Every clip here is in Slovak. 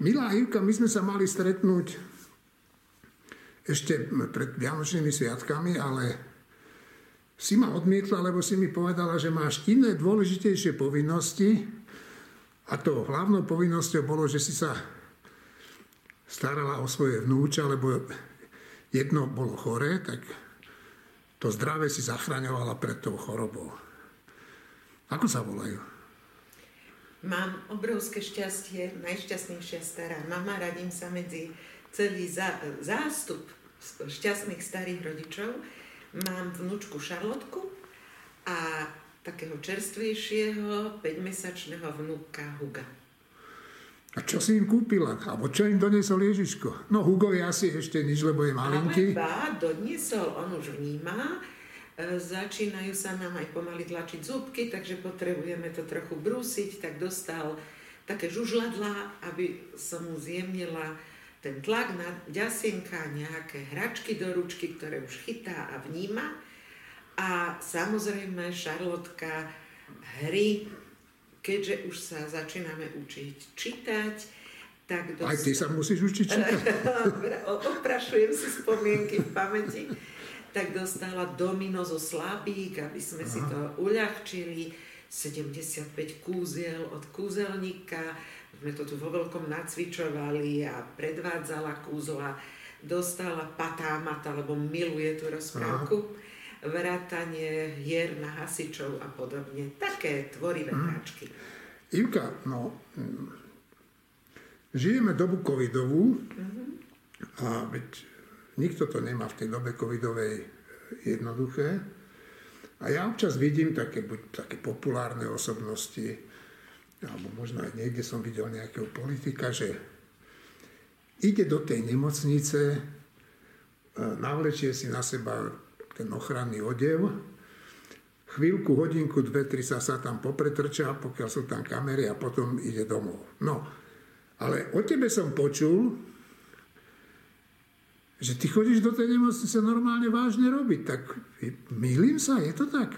Milá Ivka, my sme sa mali stretnúť ešte pred Vianočnými sviatkami, ale si ma odmietla, lebo si mi povedala, že máš iné dôležitejšie povinnosti a to hlavnou povinnosťou bolo, že si sa starala o svoje vnúča, lebo jedno bolo choré, tak to zdravé si zachraňovala pred tou chorobou. Ako sa volajú? Mám obrovské šťastie, najšťastnejšia stará mama, radím sa medzi celý zá, zástup šťastných starých rodičov. Mám vnúčku Šarlotku a takého čerstvejšieho 5-mesačného vnúka Huga. A čo si im kúpila? Alebo čo im doniesol Ježiško? No Hugo je asi ešte nič, lebo je malinký. Ale bá, doniesol, on už vníma, začínajú sa nám aj pomaly tlačiť zúbky, takže potrebujeme to trochu brúsiť, tak dostal také žužladlá, aby som mu zjemnila ten tlak na ďasienka, nejaké hračky do ručky, ktoré už chytá a vníma. A samozrejme Šarlotka hry, keďže už sa začíname učiť čítať, tak dostal... Aj ty sa musíš učiť čítať. Oprašujem si spomienky v pamäti tak dostala domino zo slabík, aby sme Aha. si to uľahčili. 75 kúziel od kúzelníka, sme to tu vo veľkom nacvičovali a predvádzala kúzla. Dostala patámata, lebo miluje tú rozprávku. Aha. Vrátanie hier na hasičov a podobne. Také tvorivé hračky. Ivka, no, mm, žijeme dobu covidovú mm-hmm. a veď Nikto to nemá v tej dobe covidovej jednoduché. A ja občas vidím také, buď také populárne osobnosti, alebo možno aj niekde som videl nejakého politika, že ide do tej nemocnice, e, navlečie si na seba ten ochranný odev, chvíľku, hodinku, dve, tri sa sa tam popretrča, pokiaľ sú tam kamery a potom ide domov. No, ale o tebe som počul, že ty chodíš do tej nemocnice normálne vážne robiť. Tak mýlim sa, je to tak?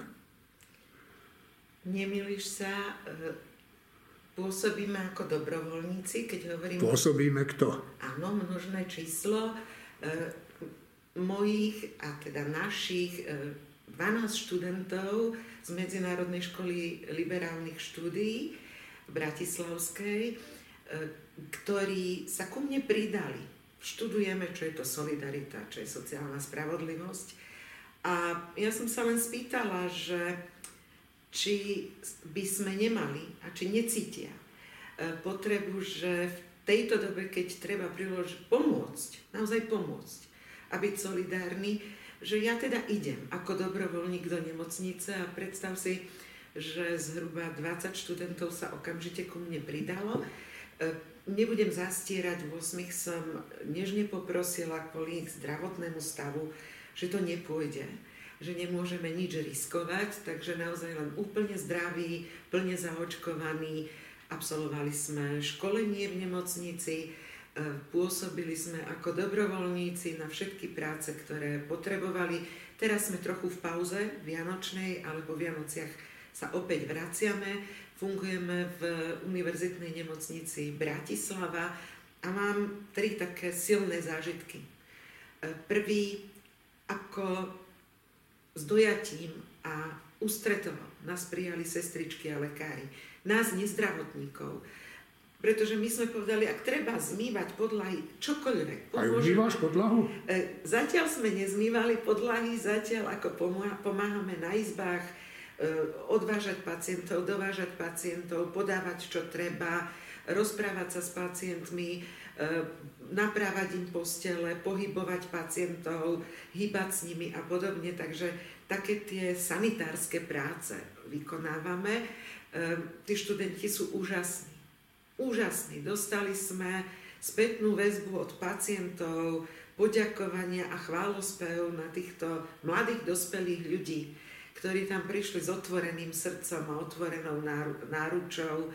Nemýliš sa, e, pôsobíme ako dobrovoľníci, keď hovorím... Pôsobíme kto? Áno, množné číslo e, mojich a teda našich 12 e, študentov z Medzinárodnej školy liberálnych štúdií Bratislavskej, ktorí sa ku mne pridali študujeme, čo je to solidarita, čo je sociálna spravodlivosť. A ja som sa len spýtala, že či by sme nemali a či necítia e, potrebu, že v tejto dobe, keď treba priložiť, pomôcť, naozaj pomôcť a byť solidárny, že ja teda idem ako dobrovoľník do nemocnice a predstav si, že zhruba 20 študentov sa okamžite ku mne pridalo. Nebudem zastierať, v 8 som nežne poprosila kvôli ich zdravotnému stavu, že to nepôjde, že nemôžeme nič riskovať, takže naozaj len úplne zdraví, plne zaočkovaní. Absolvovali sme školenie v nemocnici, e, pôsobili sme ako dobrovoľníci na všetky práce, ktoré potrebovali. Teraz sme trochu v pauze vianočnej, ale po Vianociach sa opäť vraciame fungujeme v univerzitnej nemocnici Bratislava a mám tri také silné zážitky. E, prvý, ako s dojatím a ústretovo nás prijali sestričky a lekári, nás nezdravotníkov, pretože my sme povedali, ak treba zmývať podlahy, čokoľvek. Aj umývaš podlahu? E, zatiaľ sme nezmývali podlahy, zatiaľ ako pomáhame na izbách, odvážať pacientov, dovážať pacientov, podávať čo treba, rozprávať sa s pacientmi, e, naprávať im postele, pohybovať pacientov, hýbať s nimi a podobne. Takže také tie sanitárske práce vykonávame. E, tí študenti sú úžasní. Úžasní. Dostali sme spätnú väzbu od pacientov, poďakovania a chválospev na týchto mladých dospelých ľudí ktorí tam prišli s otvoreným srdcom a otvorenou náručou.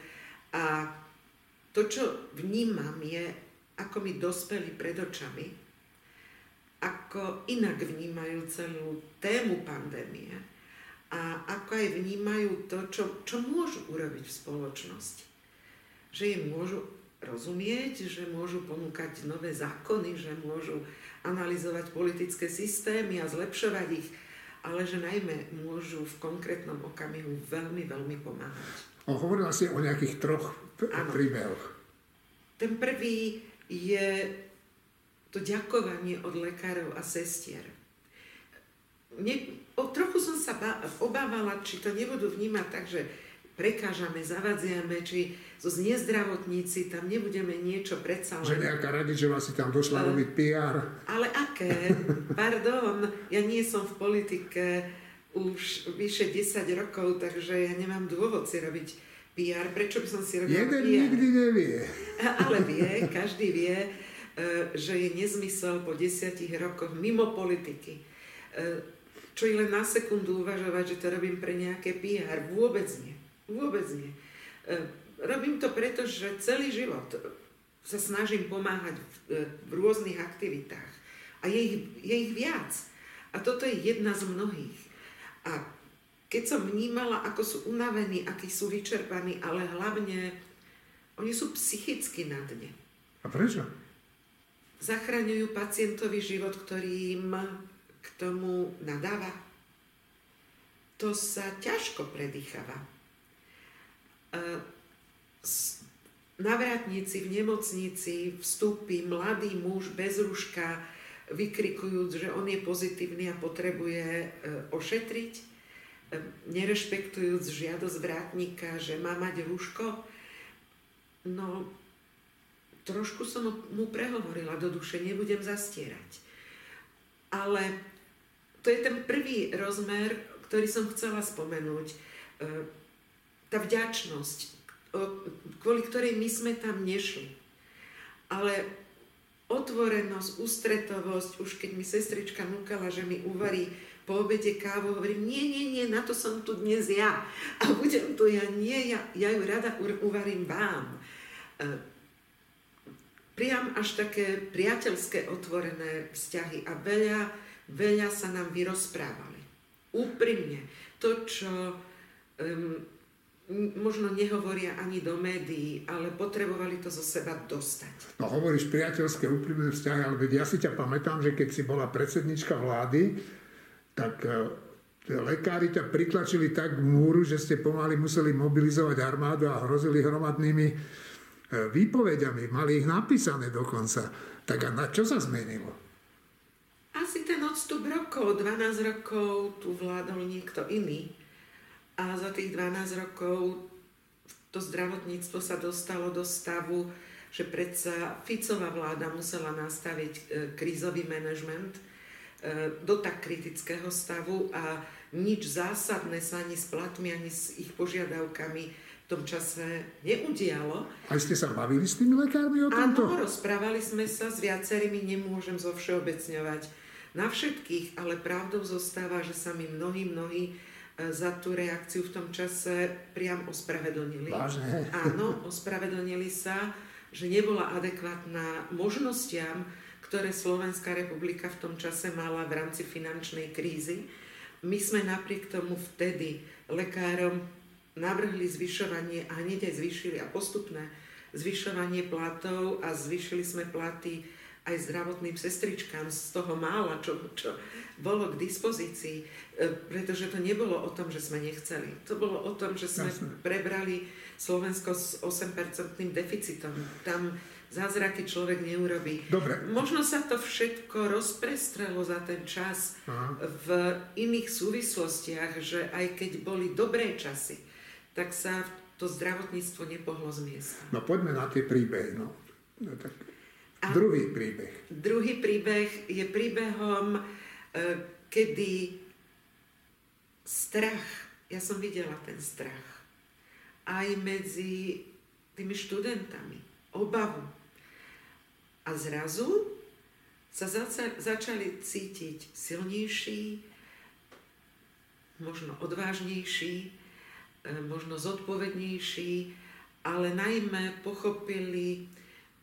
A to, čo vnímam, je, ako mi dospeli pred očami, ako inak vnímajú celú tému pandémie a ako aj vnímajú to, čo, čo môžu urobiť v spoločnosti. Že im môžu rozumieť, že môžu ponúkať nové zákony, že môžu analyzovať politické systémy a zlepšovať ich, ale že najmä môžu v konkrétnom okamihu veľmi, veľmi pomáhať. No, hovorila si o nejakých troch príbehoch. Ten prvý je to ďakovanie od lekárov a sestier. Ne, o, trochu som sa obávala, či to nebudú vnímať tak, že prekážame, zavadziame, či zo znezdravotníci tam nebudeme niečo predsa len... Že nejaká radičová si tam došla uh, robiť PR. Ale aké? Pardon, ja nie som v politike už vyše 10 rokov, takže ja nemám dôvod si robiť PR. Prečo by som si robila Jeden PR? nikdy nevie. Ale vie, každý vie, e, že je nezmysel po desiatich rokoch mimo politiky. E, čo i len na sekundu uvažovať, že to robím pre nejaké PR. Vôbec nie. Vôbec nie. E, robím to preto, že celý život sa snažím pomáhať v, e, v rôznych aktivitách. A je ich, je ich viac. A toto je jedna z mnohých. A keď som vnímala, ako sú unavení, akí sú vyčerpaní, ale hlavne oni sú psychicky na dne. A prečo? Zachraňujú pacientový život, ktorý im k tomu nadáva. To sa ťažko predýchava navratníci v nemocnici vstúpi mladý muž bez ruška, vykrikujúc, že on je pozitívny a potrebuje e, ošetriť, e, nerešpektujúc žiadosť vrátnika, že má mať rúško. No, trošku som mu prehovorila do duše, nebudem zastierať. Ale to je ten prvý rozmer, ktorý som chcela spomenúť. Tá vďačnosť, kvôli ktorej my sme tam nešli. Ale otvorenosť, ústretovosť, už keď mi sestrička núkala, že mi uvarí po obede kávu, hovorím, nie, nie, nie, na to som tu dnes ja. A budem tu ja, nie, ja, ja ju rada uvarím vám. E, priam až také priateľské otvorené vzťahy a veľa, veľa sa nám vyrozprávali. Úprimne. To, čo um, možno nehovoria ani do médií, ale potrebovali to zo seba dostať. No hovoríš priateľské úprimné vzťahy, ale ja si ťa pamätám, že keď si bola predsednička vlády, tak e, lekári ťa pritlačili tak k múru, že ste pomaly museli mobilizovať armádu a hrozili hromadnými e, výpovediami. Mali ich napísané dokonca. Tak a na čo sa zmenilo? Asi ten odstup rokov, 12 rokov tu vládol niekto iný a za tých 12 rokov to zdravotníctvo sa dostalo do stavu, že predsa Ficová vláda musela nastaviť e, krízový manažment e, do tak kritického stavu a nič zásadné sa ani s platmi, ani s ich požiadavkami v tom čase neudialo. A ste sa bavili s tými lekármi o tomto? Áno, rozprávali sme sa s viacerými, nemôžem zo všeobecňovať na všetkých, ale pravdou zostáva, že sa mi mnohí, mnohí za tú reakciu v tom čase priam ospravedlnili. Vážne? Áno, ospravedlnili sa, že nebola adekvátna možnostiam, ktoré Slovenská republika v tom čase mala v rámci finančnej krízy. My sme napriek tomu vtedy lekárom navrhli zvyšovanie a hneď aj zvýšili a postupné zvyšovanie platov a zvýšili sme platy aj zdravotným sestričkám z toho mála, čo, čo bolo k dispozícii, e, pretože to nebolo o tom, že sme nechceli. To bolo o tom, že sme Jasne. prebrali Slovensko s 8-percentným deficitom. Tam zázraky človek neurobí. Dobre. Možno sa to všetko rozprestrelo za ten čas Aha. v iných súvislostiach, že aj keď boli dobré časy, tak sa to zdravotníctvo nepohlo z miesta. No poďme na tie príbehy. No. No, tak a druhý príbeh. Druhý príbeh je príbehom, e, kedy strach, ja som videla ten strach, aj medzi tými študentami, obavu. A zrazu sa začali cítiť silnejší, možno odvážnejší, e, možno zodpovednejší, ale najmä pochopili,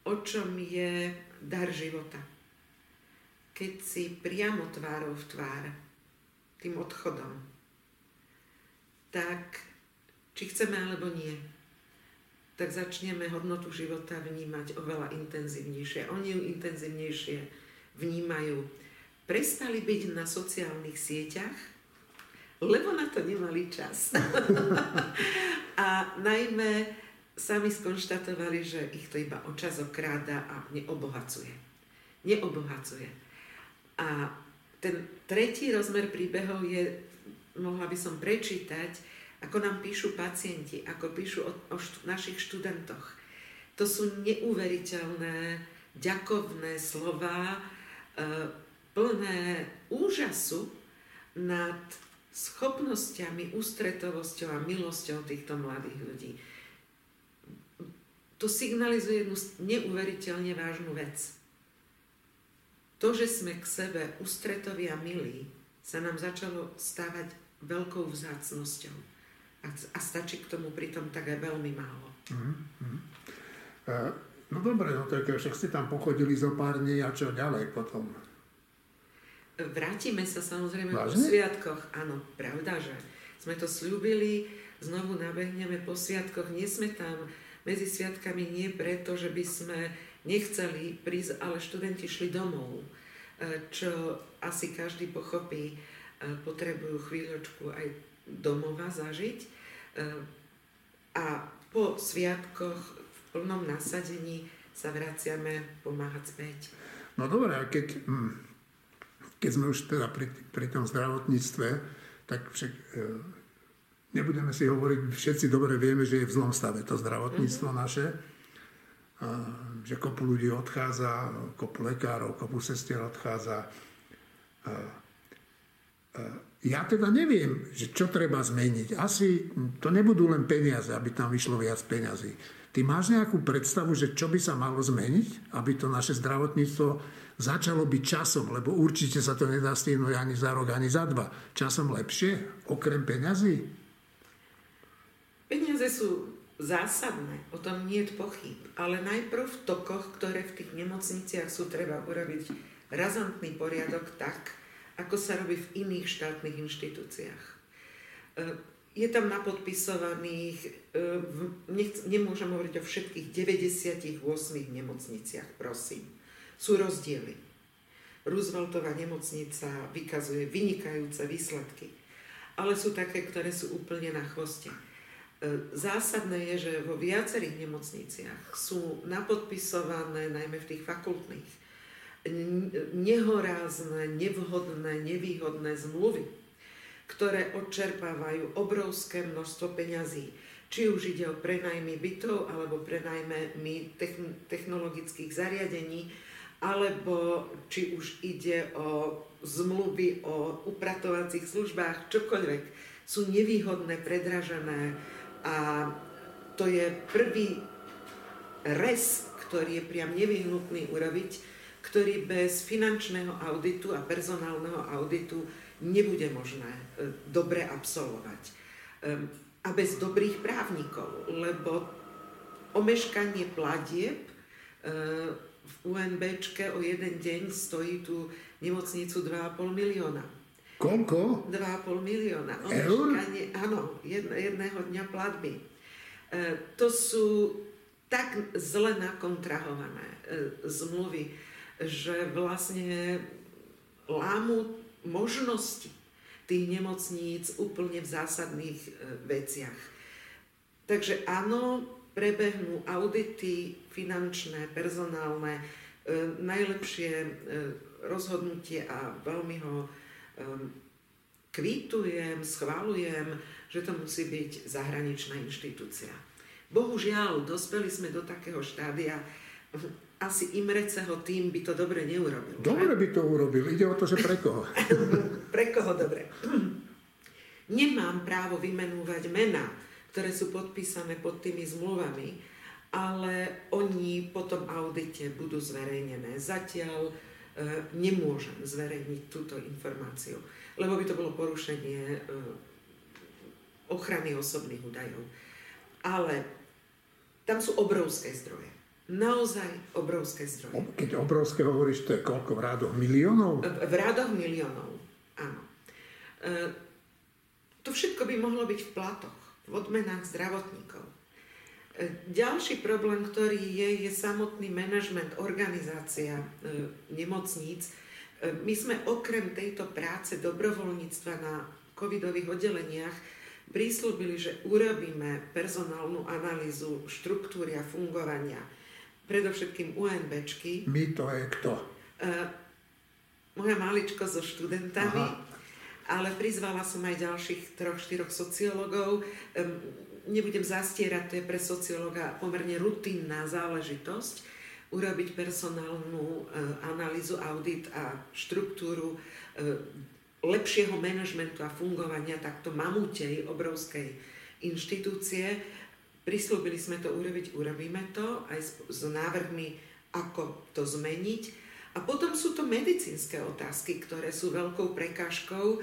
o čom je dar života. Keď si priamo tvárov v tvár tým odchodom, tak či chceme alebo nie, tak začneme hodnotu života vnímať oveľa intenzívnejšie. Oni ju intenzívnejšie vnímajú. Prestali byť na sociálnych sieťach, lebo na to nemali čas. a najmä sami skonštatovali, že ich to iba o čas okráda a neobohacuje. Neobohacuje. A ten tretí rozmer príbehov je, mohla by som prečítať, ako nám píšu pacienti, ako píšu o, o št- našich študentoch. To sú neuveriteľné, ďakovné slova, e, plné úžasu nad schopnosťami, ústretovosťou a milosťou týchto mladých ľudí. To signalizuje jednu neuveriteľne vážnu vec. To, že sme k sebe ústretovi a milí, sa nám začalo stávať veľkou vzácnosťou a, a stačí k tomu pritom tak aj veľmi málo. Mm-hmm. Uh, no dobre, no tak však ste tam pochodili zo pár dní a čo ďalej potom? Vrátime sa samozrejme Vážne? po sviatkoch. Áno, pravda, že sme to slúbili, znovu nabehneme po sviatkoch. Nie sme tam medzi sviatkami nie preto, že by sme nechceli prísť, ale študenti šli domov, e, čo asi každý pochopí, e, potrebujú chvíľočku aj domova zažiť e, a po sviatkoch v plnom nasadení sa vraciame pomáhať späť. No dobré, a keď, hm, keď sme už teda pri, pri tom zdravotníctve, tak však nebudeme si hovoriť, všetci dobre vieme, že je v zlom stave to zdravotníctvo mm-hmm. naše, že kopu ľudí odchádza, kopu lekárov, kopu sestier odchádza. Ja teda neviem, že čo treba zmeniť. Asi to nebudú len peniaze, aby tam vyšlo viac peňazí. Ty máš nejakú predstavu, že čo by sa malo zmeniť, aby to naše zdravotníctvo začalo byť časom, lebo určite sa to nedá stihnúť ani za rok, ani za dva. Časom lepšie, okrem peňazí? Peniaze sú zásadné, o tom nie je pochyb. Ale najprv v tokoch, ktoré v tých nemocniciach sú, treba urobiť razantný poriadok tak, ako sa robí v iných štátnych inštitúciách. E, je tam napodpisovaných, e, nemôžem hovoriť o všetkých 98 nemocniciach, prosím. Sú rozdiely. Rooseveltová nemocnica vykazuje vynikajúce výsledky, ale sú také, ktoré sú úplne na chvoste. E, zásadné je, že vo viacerých nemocniciach sú napodpisované, najmä v tých fakultných, nehorázne, nevhodné, nevýhodné zmluvy, ktoré odčerpávajú obrovské množstvo peňazí. Či už ide o prenajmy bytov, alebo prenajmy technologických zariadení, alebo či už ide o zmluvy o upratovacích službách, čokoľvek, sú nevýhodné, predražené a to je prvý res, ktorý je priam nevyhnutný urobiť, ktorý bez finančného auditu a personálneho auditu nebude možné e, dobre absolvovať. Ehm, a bez dobrých právnikov, lebo omeškanie platieb e, v UNBčke o jeden deň stojí tú nemocnicu 2,5 milióna. Koľko? 2,5 milióna. Omeškanie, áno, jedného dňa platby. E, to sú tak zle nakontrahované zmluvy, že vlastne lámu možnosti tých nemocníc úplne v zásadných e, veciach. Takže áno, prebehnú audity finančné, personálne, e, najlepšie e, rozhodnutie a veľmi ho kvitujem, schvalujem, že to musí byť zahraničná inštitúcia. Bohužiaľ, dospeli sme do takého štádia, asi Imreceho tým by to dobre neurobil. Dobre by to urobil. Ide o to, že pre koho. pre koho dobre. Nemám právo vymenúvať mená, ktoré sú podpísané pod tými zmluvami, ale oni po tom audite budú zverejnené. Zatiaľ nemôžem zverejniť túto informáciu, lebo by to bolo porušenie e, ochrany osobných údajov. Ale tam sú obrovské zdroje naozaj obrovské zdroje. Keď obrovské hovoríš, to je koľko v rádoch miliónov? V, v rádoch miliónov, áno. E, to všetko by mohlo byť v platoch, v odmenách zdravotníkov. Ďalší problém, ktorý je, je samotný manažment, organizácia e, nemocníc. E, my sme okrem tejto práce dobrovoľníctva na covidových oddeleniach prislúbili, že urobíme personálnu analýzu štruktúry a fungovania, predovšetkým UNBčky. My to je kto? E, moja maličko so študentami, Aha. ale prizvala som aj ďalších troch, štyroch sociológov nebudem zastierať, to je pre sociológa pomerne rutinná záležitosť, urobiť personálnu e, analýzu, audit a štruktúru e, lepšieho manažmentu a fungovania takto mamutej, obrovskej inštitúcie. Prislúbili sme to urobiť, urobíme to aj s, s návrhmi, ako to zmeniť. A potom sú to medicínske otázky, ktoré sú veľkou prekážkou.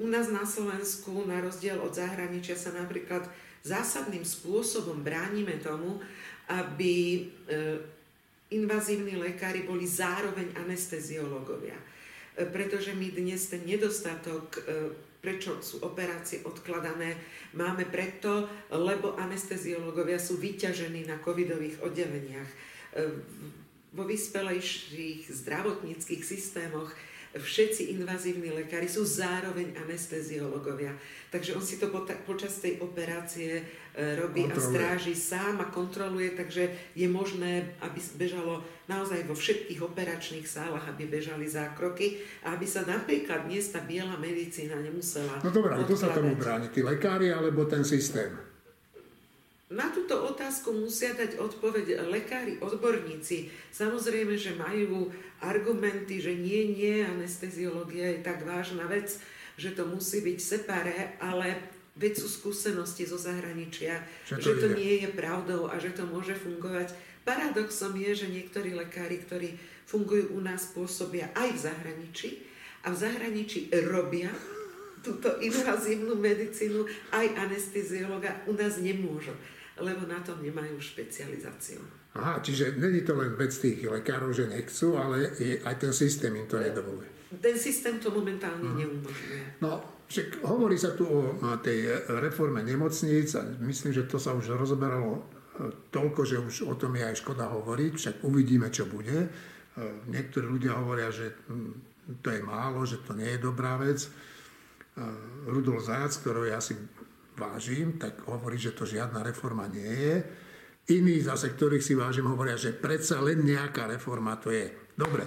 U nás na Slovensku, na rozdiel od zahraničia, sa napríklad zásadným spôsobom bránime tomu, aby e, invazívni lekári boli zároveň anesteziológovia. E, pretože my dnes ten nedostatok, e, prečo sú operácie odkladané, máme preto, lebo anesteziológovia sú vyťažení na covidových oddeleniach vo vyspelejších zdravotníckých systémoch všetci invazívni lekári sú zároveň anesteziológovia. Takže on si to po, počas tej operácie e, robí kontroluje. a stráži sám a kontroluje, takže je možné, aby bežalo naozaj vo všetkých operačných sálach, aby bežali zákroky a aby sa napríklad dnes tá biela medicína nemusela No dobré, kto sa tomu bráni? Tí lekári alebo ten systém? Na túto otázku musia dať odpoveď lekári, odborníci. Samozrejme, že majú argumenty, že nie, nie, anesteziológia je tak vážna vec, že to musí byť separé, ale veď sú skúsenosti zo zahraničia, že to, že to nie je pravdou a že to môže fungovať. Paradoxom je, že niektorí lekári, ktorí fungujú u nás, pôsobia aj v zahraničí a v zahraničí robia túto invazívnu medicínu, aj anesteziologa u nás nemôžu lebo na tom nemajú špecializáciu. Aha, čiže není to len vec tých lekárov, že nechcú, ale aj ten systém im to nedovoluje. Ten systém to momentálne uh-huh. neumožňuje. No, však hovorí sa tu o tej reforme nemocníc a myslím, že to sa už rozoberalo e, toľko, že už o tom je aj škoda hovoriť, však uvidíme, čo bude. E, niektorí ľudia hovoria, že hm, to je málo, že to nie je dobrá vec. E, Rudolf Zajac, ktorého ja si vážim, tak hovorí, že to žiadna reforma nie je. Iní zase, ktorých si vážim, hovoria, že predsa len nejaká reforma to je. Dobre,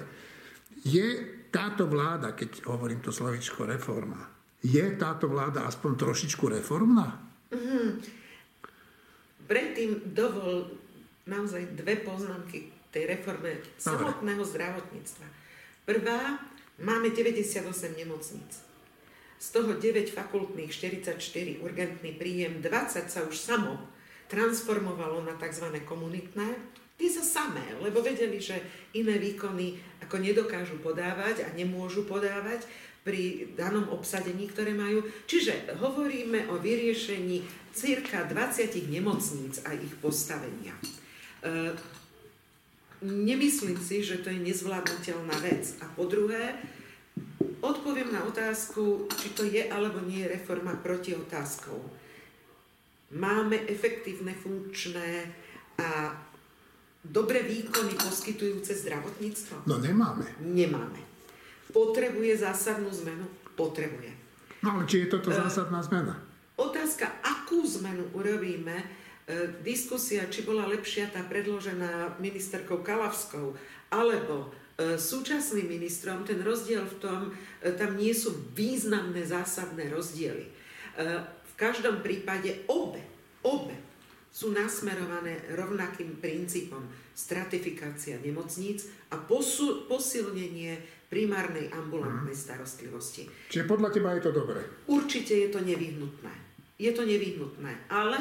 je táto vláda, keď hovorím to slovičko reforma, je táto vláda aspoň trošičku reformná? Mm-hmm. Predtým dovol naozaj dve poznámky tej reforme Dobre. samotného zdravotníctva. Prvá, máme 98 nemocníc z toho 9 fakultných, 44 urgentný príjem, 20 sa už samo transformovalo na tzv. komunitné, tie sa samé, lebo vedeli, že iné výkony ako nedokážu podávať a nemôžu podávať pri danom obsadení, ktoré majú. Čiže hovoríme o vyriešení cirka 20 nemocníc a ich postavenia. E, nemyslím si, že to je nezvládnutelná vec. A po druhé, Odpoviem na otázku, či to je alebo nie je reforma proti otázkou. Máme efektívne, funkčné a dobre výkony poskytujúce zdravotníctvo? No nemáme. Nemáme. Potrebuje zásadnú zmenu? Potrebuje. No ale či je toto zásadná zmena? Otázka, akú zmenu urobíme, uh, diskusia, či bola lepšia tá predložená ministerkou Kalavskou, alebo E, súčasným ministrom, ten rozdiel v tom, e, tam nie sú významné zásadné rozdiely. E, v každom prípade obe, obe sú nasmerované rovnakým princípom stratifikácia nemocníc a posu, posilnenie primárnej ambulantnej mhm. starostlivosti. Čiže podľa teba je to dobré? Určite je to nevyhnutné. Je to nevyhnutné, ale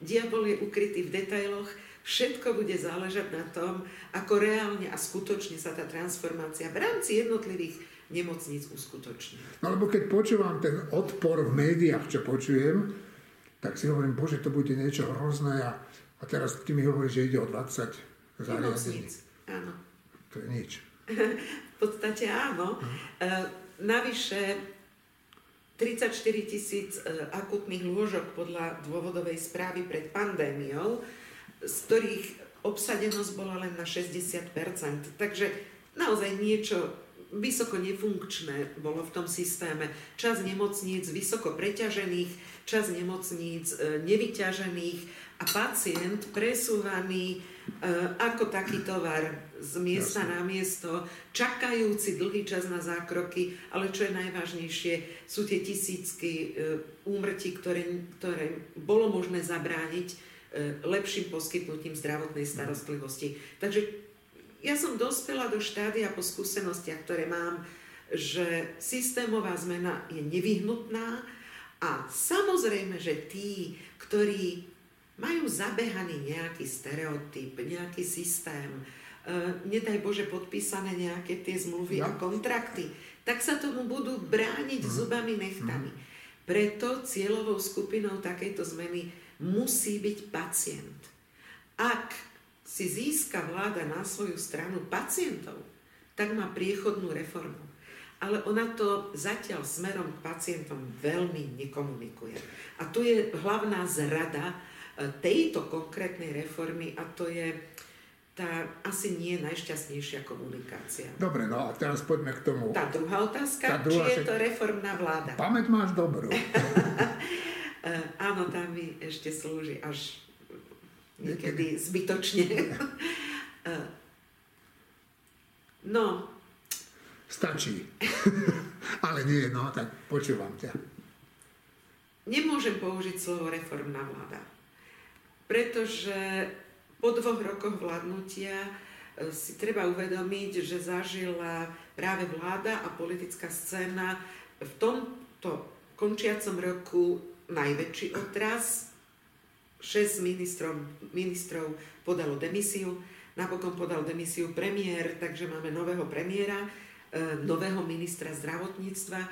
diabol je ukrytý v detailoch Všetko bude záležať na tom, ako reálne a skutočne sa tá transformácia v rámci jednotlivých nemocníc uskutoční. No lebo keď počúvam ten odpor v médiách, čo počujem, tak si hovorím, bože, to bude niečo hrozné a, a teraz ty mi hovoríš, že ide o 20 zariadení. áno. To je nič. v podstate áno. Uh-huh. E, navyše 34 tisíc e, akutných lôžok podľa dôvodovej správy pred pandémiou, z ktorých obsadenosť bola len na 60% Takže naozaj niečo vysoko nefunkčné bolo v tom systéme. Čas nemocníc vysoko preťažených, čas nemocníc e, nevyťažených a pacient presúvaný Eh, ako taký tovar z miesta Jasne. na miesto, čakajúci dlhý čas na zákroky, ale čo je najvážnejšie, sú tie tisícky eh, úmrtí, ktoré, ktoré bolo možné zabrániť lepším poskytnutím zdravotnej starostlivosti. Takže ja som dospela do štádia po skúsenostiach, ktoré mám, že systémová zmena je nevyhnutná a samozrejme, že tí, ktorí majú zabehaný nejaký stereotyp, nejaký systém, uh, nedaj Bože podpísané nejaké tie zmluvy no. a kontrakty, tak sa tomu budú brániť mm. zubami nechtami. Mm. Preto cieľovou skupinou takejto zmeny musí byť pacient. Ak si získa vláda na svoju stranu pacientov, tak má priechodnú reformu. Ale ona to zatiaľ smerom k pacientom veľmi nekomunikuje. A tu je hlavná zrada tejto konkrétnej reformy a to je tá asi nie najšťastnejšia komunikácia. Dobre, no a teraz poďme k tomu. Tá druhá otázka, tá druhá, či je to reformná vláda. Pamäť máš dobrú. Áno, tam mi ešte slúži až niekedy zbytočne. no. Stačí. Ale nie, no, tak počúvam ťa. Nemôžem použiť slovo reformná vláda pretože po dvoch rokoch vládnutia e, si treba uvedomiť, že zažila práve vláda a politická scéna v tomto končiacom roku najväčší otras. Šesť ministrov, ministrov podalo demisiu, napokon podal demisiu premiér, takže máme nového premiéra, e, nového ministra zdravotníctva. E,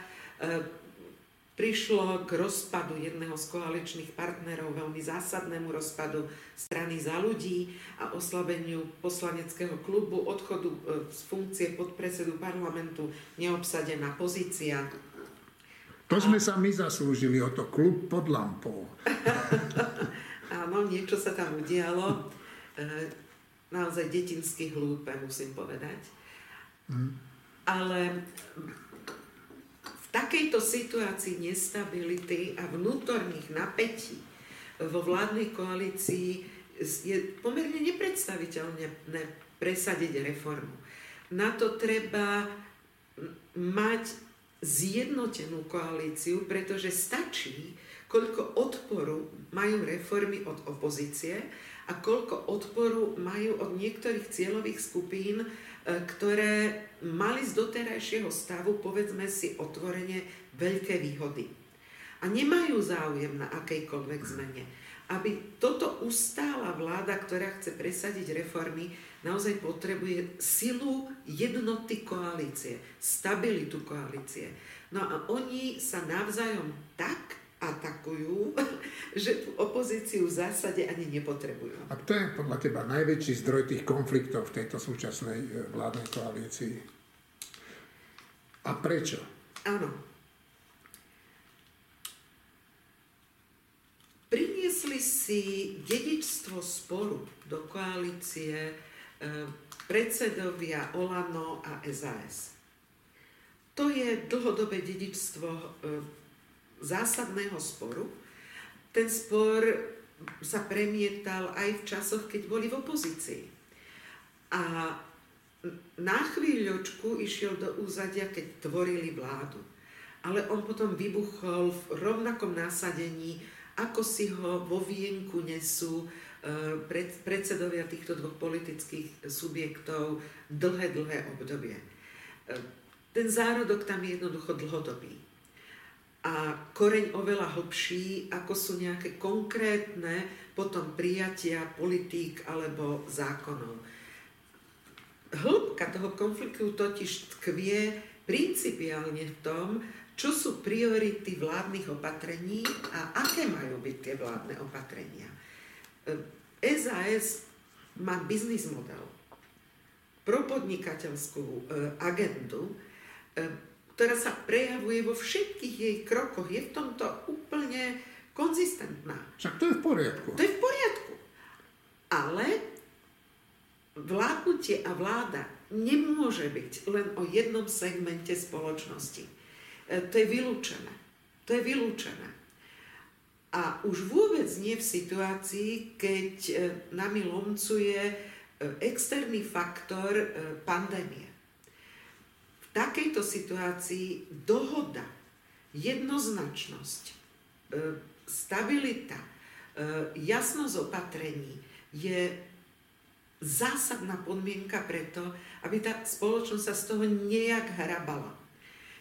prišlo k rozpadu jedného z koaličných partnerov, veľmi zásadnému rozpadu strany za ľudí a oslabeniu poslaneckého klubu, odchodu e, z funkcie podpredsedu parlamentu, neobsadená pozícia. To sme sa my zaslúžili o to, klub pod lampou. Áno, niečo sa tam udialo. E, naozaj detinsky hlúpe, musím povedať. Hmm. Ale takejto situácii nestability a vnútorných napätí vo vládnej koalícii je pomerne nepredstaviteľné presadiť reformu. Na to treba mať zjednotenú koalíciu, pretože stačí, koľko odporu majú reformy od opozície a koľko odporu majú od niektorých cieľových skupín, E, ktoré mali z doterajšieho stavu, povedzme si otvorene, veľké výhody. A nemajú záujem na akejkoľvek zmene. Aby toto ustála vláda, ktorá chce presadiť reformy, naozaj potrebuje silu jednoty koalície, stabilitu koalície. No a oni sa navzájom tak atakujú, že tú opozíciu v zásade ani nepotrebujú. A to je podľa teba najväčší zdroj tých konfliktov v tejto súčasnej e, vládnej koalícii? A prečo? Áno. Priniesli si dedičstvo sporu do koalície predsedovia Olano a SAS. To je dlhodobé dedičstvo e, zásadného sporu. Ten spor sa premietal aj v časoch, keď boli v opozícii. A na chvíľočku išiel do úzadia, keď tvorili vládu. Ale on potom vybuchol v rovnakom násadení, ako si ho vo vienku nesú e, predsedovia týchto dvoch politických subjektov dlhé, dlhé obdobie. E, ten zárodok tam je jednoducho dlhodobý a koreň oveľa hlbší, ako sú nejaké konkrétne potom prijatia politík alebo zákonov. Hĺbka toho konfliktu totiž tkvie principiálne v tom, čo sú priority vládnych opatrení a aké majú byť tie vládne opatrenia. SAS má biznis model, propodnikateľskú e, agendu, e, ktorá sa prejavuje vo všetkých jej krokoch. Je v tomto úplne konzistentná. Však to je v poriadku. To je v poriadku. Ale vládnutie a vláda nemôže byť len o jednom segmente spoločnosti. E, to je vylúčené. To je vylúčené. A už vôbec nie v situácii, keď e, nami lomcuje e, externý faktor pandémie. V takejto situácii dohoda, jednoznačnosť, stabilita, jasnosť opatrení je zásadná podmienka preto, aby tá spoločnosť sa z toho nejak hrabala.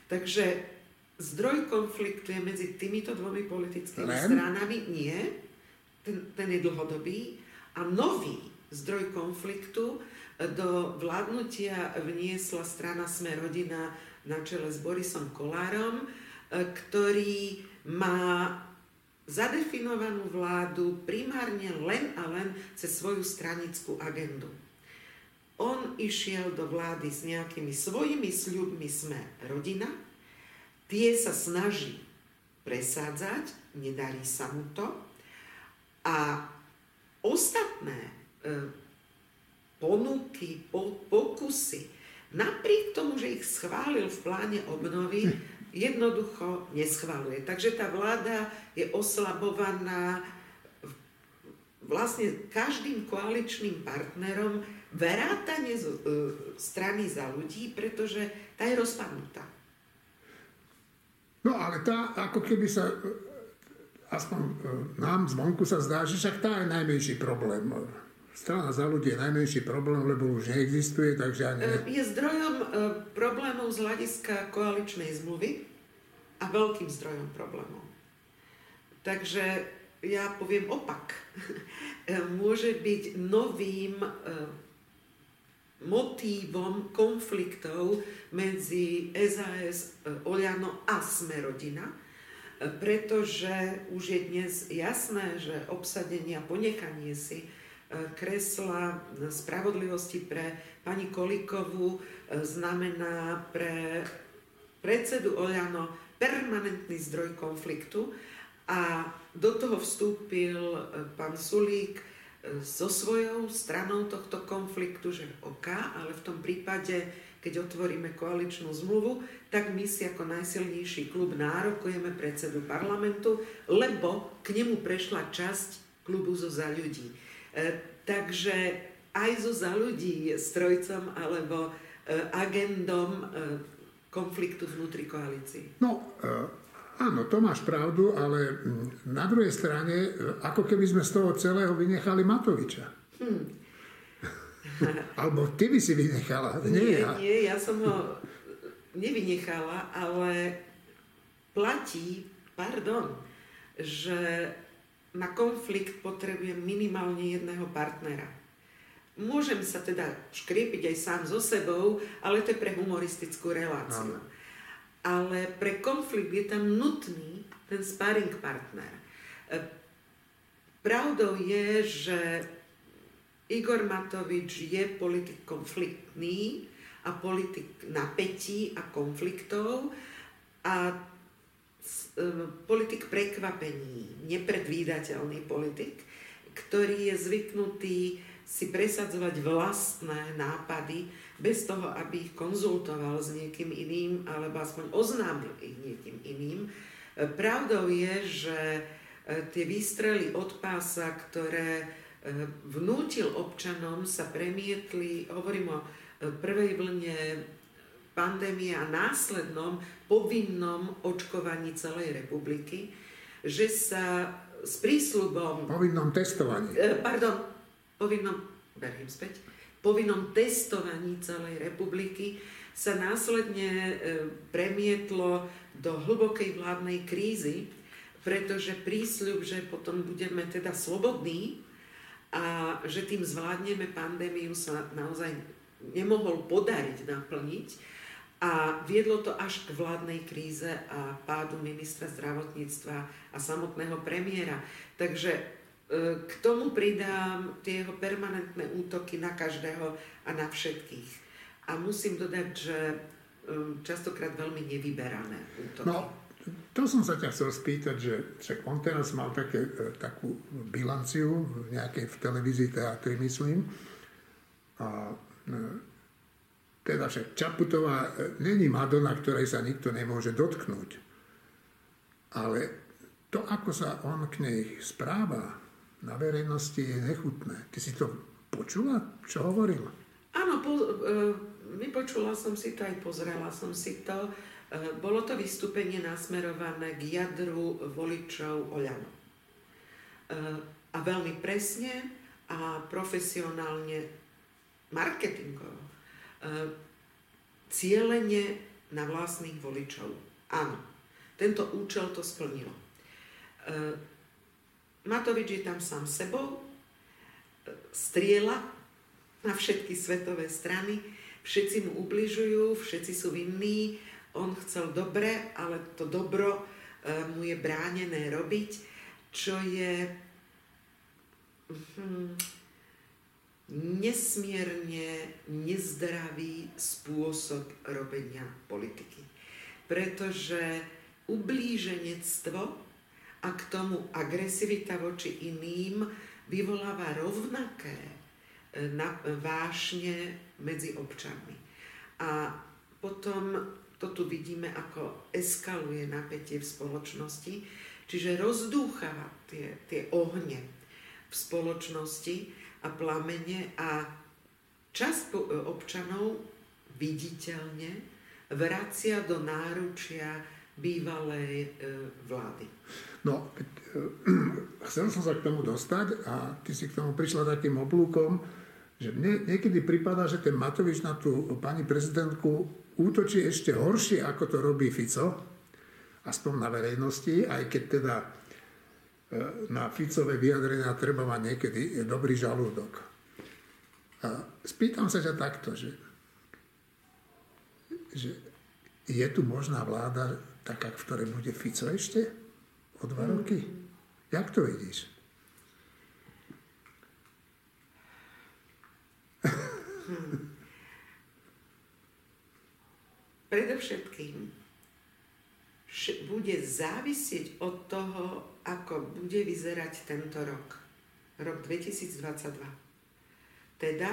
Takže zdroj konfliktu je medzi týmito dvomi politickými Len? stranami. Nie, ten, ten je dlhodobý. A nový zdroj konfliktu do vládnutia vniesla strana Sme rodina na čele s Borisom Kolárom, ktorý má zadefinovanú vládu primárne len a len cez svoju stranickú agendu. On išiel do vlády s nejakými svojimi sľubmi sme rodina, tie sa snaží presádzať, nedarí sa mu to a ostatné e, ponuky, po, pokusy, napriek tomu, že ich schválil v pláne obnovy, jednoducho neschvaluje. Takže tá vláda je oslabovaná vlastne každým koaličným partnerom vrátane z e, strany za ľudí, pretože tá je rozpadnutá. No ale tá, ako keby sa, e, aspoň e, nám zvonku sa zdá, že však tá je najmenší problém. Strana za ľudí je najmenší problém, lebo už neexistuje, takže ani... Je zdrojom problémov z hľadiska koaličnej zmluvy, a veľkým zdrojom problémov. Takže ja poviem opak. Môže byť novým e, motívom konfliktov medzi SAS, e, Oľano a Smerodina, e, pretože už je dnes jasné, že obsadenie a ponechanie si kresla spravodlivosti pre pani Kolikovú znamená pre predsedu Oľano permanentný zdroj konfliktu. A do toho vstúpil e, pán Sulík e, so svojou stranou tohto konfliktu, že OK, ale v tom prípade, keď otvoríme koaličnú zmluvu, tak my si ako najsilnejší klub nárokujeme predsedu parlamentu, lebo k nemu prešla časť klubu zo za ľudí. E, takže aj zo za ľudí je strojcom alebo e, agendom e, konfliktu vnútri koalícií. No, e, áno, to máš pravdu, ale na druhej strane, e, ako keby sme z toho celého vynechali Matoviča. Hmm. Alebo ty by si vynechala, nie, nie ja. Nie, ja som ho nevynechala, ale platí, pardon, že na konflikt potrebujem minimálne jedného partnera. Môžem sa teda škriepiť aj sám so sebou, ale to je pre humoristickú reláciu. No. Ale pre konflikt je tam nutný ten sparring partner. E, pravdou je, že Igor Matovič je politik konfliktný a politik napätí a konfliktov a e, politik prekvapení, nepredvídateľný politik, ktorý je zvyknutý si presadzovať vlastné nápady bez toho, aby ich konzultoval s niekým iným alebo aspoň oznámil ich niekým iným. E, pravdou je, že e, tie výstrely od pása, ktoré e, vnútil občanom, sa premietli, hovorím o prvej vlne pandémie a následnom povinnom očkovaní celej republiky, že sa s prísľubom... Povinnom testovaní. Pardon, povinnom, beriem späť, povinnom testovaní celej republiky sa následne e, premietlo do hlbokej vládnej krízy, pretože prísľub, že potom budeme teda slobodní a že tým zvládneme pandémiu sa naozaj nemohol podariť naplniť a viedlo to až k vládnej kríze a pádu ministra zdravotníctva a samotného premiéra. Takže k tomu pridám tie jeho permanentné útoky na každého a na všetkých. A musím dodať, že častokrát veľmi nevyberané útoky. No, to som sa ťa chcel spýtať, že však on teraz mal také, e, takú bilanciu v nejakej v televízii teatri, myslím. A teda však Čaputová není Madonna, ktorej sa nikto nemôže dotknúť. Ale to, ako sa on k nej správa na verejnosti, je nechutné. Ty si to počula, čo hovoril? Áno, po, e, vypočula som si to, aj pozrela som si to. E, bolo to vystúpenie nasmerované k jadru voličov Oľano. E, a veľmi presne a profesionálne marketingovo. E, cieľene na vlastných voličov. Áno, tento účel to splnilo. Matovič je tam sám sebou, striela na všetky svetové strany, všetci mu ubližujú, všetci sú vinní, on chcel dobre, ale to dobro e, mu je bránené robiť, čo je hm, nesmierne nezdravý spôsob robenia politiky. Pretože ublíženectvo a k tomu agresivita voči iným vyvoláva rovnaké na, vášne medzi občanmi. A potom to tu vidíme, ako eskaluje napätie v spoločnosti, čiže rozdúchava tie, tie ohne v spoločnosti a plamene a časť občanov viditeľne vracia do náručia bývalej e, vlády. No, e, chcel som sa k tomu dostať a ty si k tomu prišla takým oblúkom, že mne niekedy prípada, že ten Matovič na tú pani prezidentku útočí ešte horšie, ako to robí Fico, aspoň na verejnosti, aj keď teda e, na Ficové vyjadrenia treba mať niekedy dobrý žalúdok. A spýtam sa ťa takto, že, že je tu možná vláda taká, v ktorej bude Fico ešte o dva roky? Jak to vidíš? Hmm. Predovšetkým bude závisieť od toho, ako bude vyzerať tento rok. Rok 2022. Teda,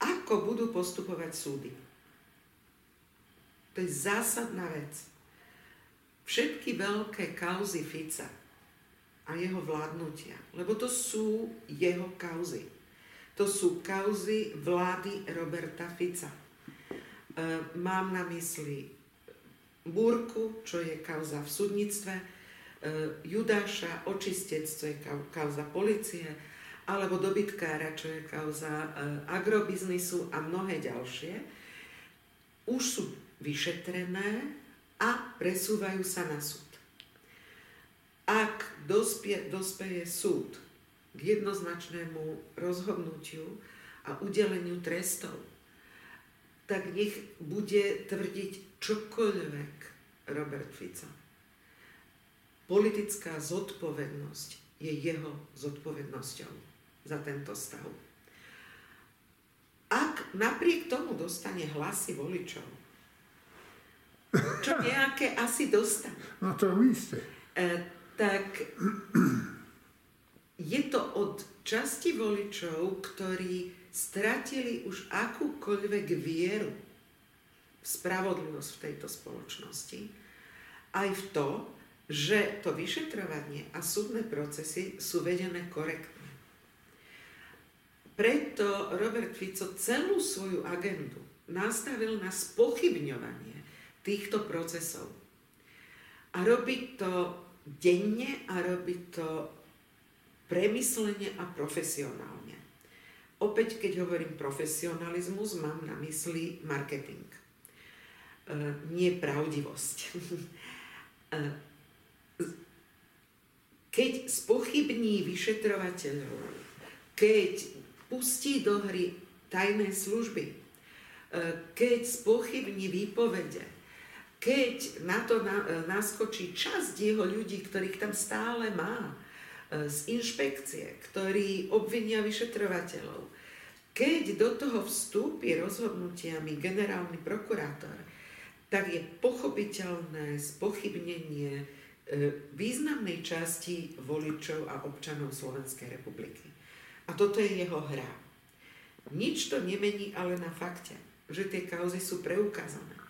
ako budú postupovať súdy. To je zásadná vec. Všetky veľké kauzy Fica a jeho vládnutia, lebo to sú jeho kauzy to sú kauzy vlády Roberta Fica. E, mám na mysli Búrku, čo je kauza v súdnictve, e, Judáša, očistec, čo je kauza policie, alebo dobytkára, čo je kauza e, agrobiznisu a mnohé ďalšie, už sú vyšetrené a presúvajú sa na súd. Ak dospie, dospeje súd k jednoznačnému rozhodnutiu a udeleniu trestov, tak nech bude tvrdiť čokoľvek Robert Fico. Politická zodpovednosť je jeho zodpovednosťou za tento stav. Ak napriek tomu dostane hlasy voličov, čo nejaké asi dostane. No to isté. E, tak je to od časti voličov, ktorí stratili už akúkoľvek vieru v spravodlivosť v tejto spoločnosti, aj v to, že to vyšetrovanie a súdne procesy sú vedené korektne. Preto Robert Fico celú svoju agendu nastavil na spochybňovanie týchto procesov. A robí to denne a robí to premyslene a profesionálne. Opäť, keď hovorím profesionalizmus, mám na mysli marketing. E, nie pravdivosť. e, keď spochybní vyšetrovateľov, keď pustí do hry tajné služby, e, keď spochybní výpovede, keď na to e, naskočí časť jeho ľudí, ktorých tam stále má, E, z inšpekcie, ktorí obvinia vyšetrovateľov, keď do toho vstúpi rozhodnutiami generálny prokurátor, tak je pochopiteľné spochybnenie e, významnej časti voličov a občanov Slovenskej republiky. A toto je jeho hra. Nič to nemení ale na fakte, že tie kauzy sú preukázané.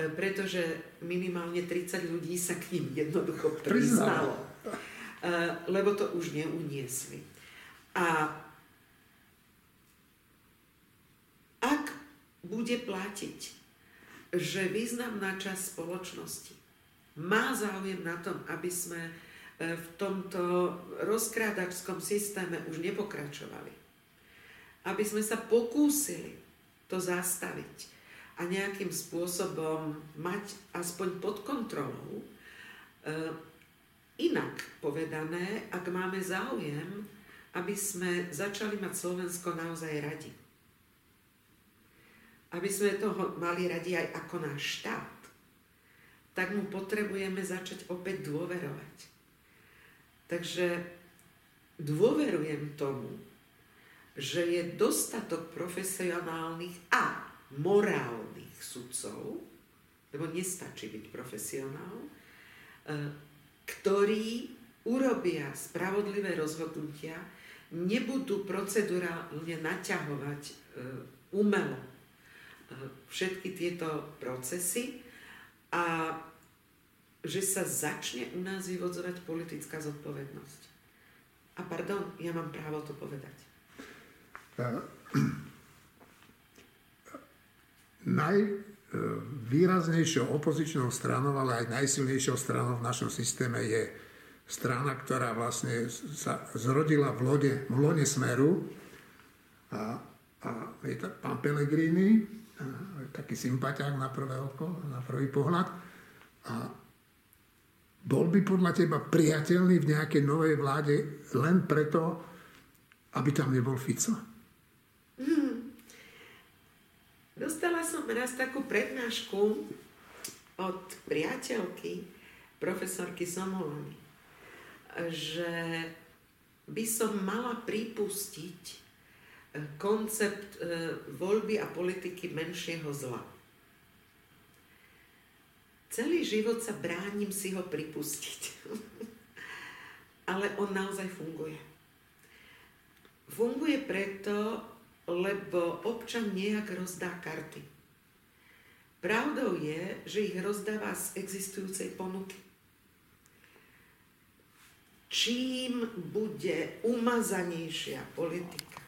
E, pretože minimálne 30 ľudí sa k ním jednoducho priznalo. E, lebo to už neuniesli. A ak bude platiť že významná časť spoločnosti má záujem na tom, aby sme e, v tomto rozkrádačskom systéme už nepokračovali. Aby sme sa pokúsili to zastaviť a nejakým spôsobom mať aspoň pod kontrolou. E, inak povedané, ak máme záujem, aby sme začali mať Slovensko naozaj radi aby sme toho mali radi aj ako náš štát, tak mu potrebujeme začať opäť dôverovať. Takže dôverujem tomu, že je dostatok profesionálnych a morálnych sudcov, lebo nestačí byť profesionál, e, ktorí urobia spravodlivé rozhodnutia, nebudú procedurálne naťahovať e, umelo všetky tieto procesy a že sa začne u nás vyvodzovať politická zodpovednosť. A pardon, ja mám právo to povedať. Najvýraznejšou opozičnou stranou, ale aj najsilnejšou stranou v našom systéme je strana, ktorá vlastne sa zrodila v lode, v lone Smeru a, a je to pán Pellegrini, taký sympatiák na prvé oko, na prvý pohľad. A bol by podľa teba priateľný v nejakej novej vláde len preto, aby tam nebol Fico? Hmm. Dostala som raz takú prednášku od priateľky, profesorky Somolany, že by som mala pripustiť, koncept e, voľby a politiky menšieho zla. Celý život sa bránim si ho pripustiť. Ale on naozaj funguje. Funguje preto, lebo občan nejak rozdá karty. Pravdou je, že ich rozdáva z existujúcej ponuky. Čím bude umazanejšia politika,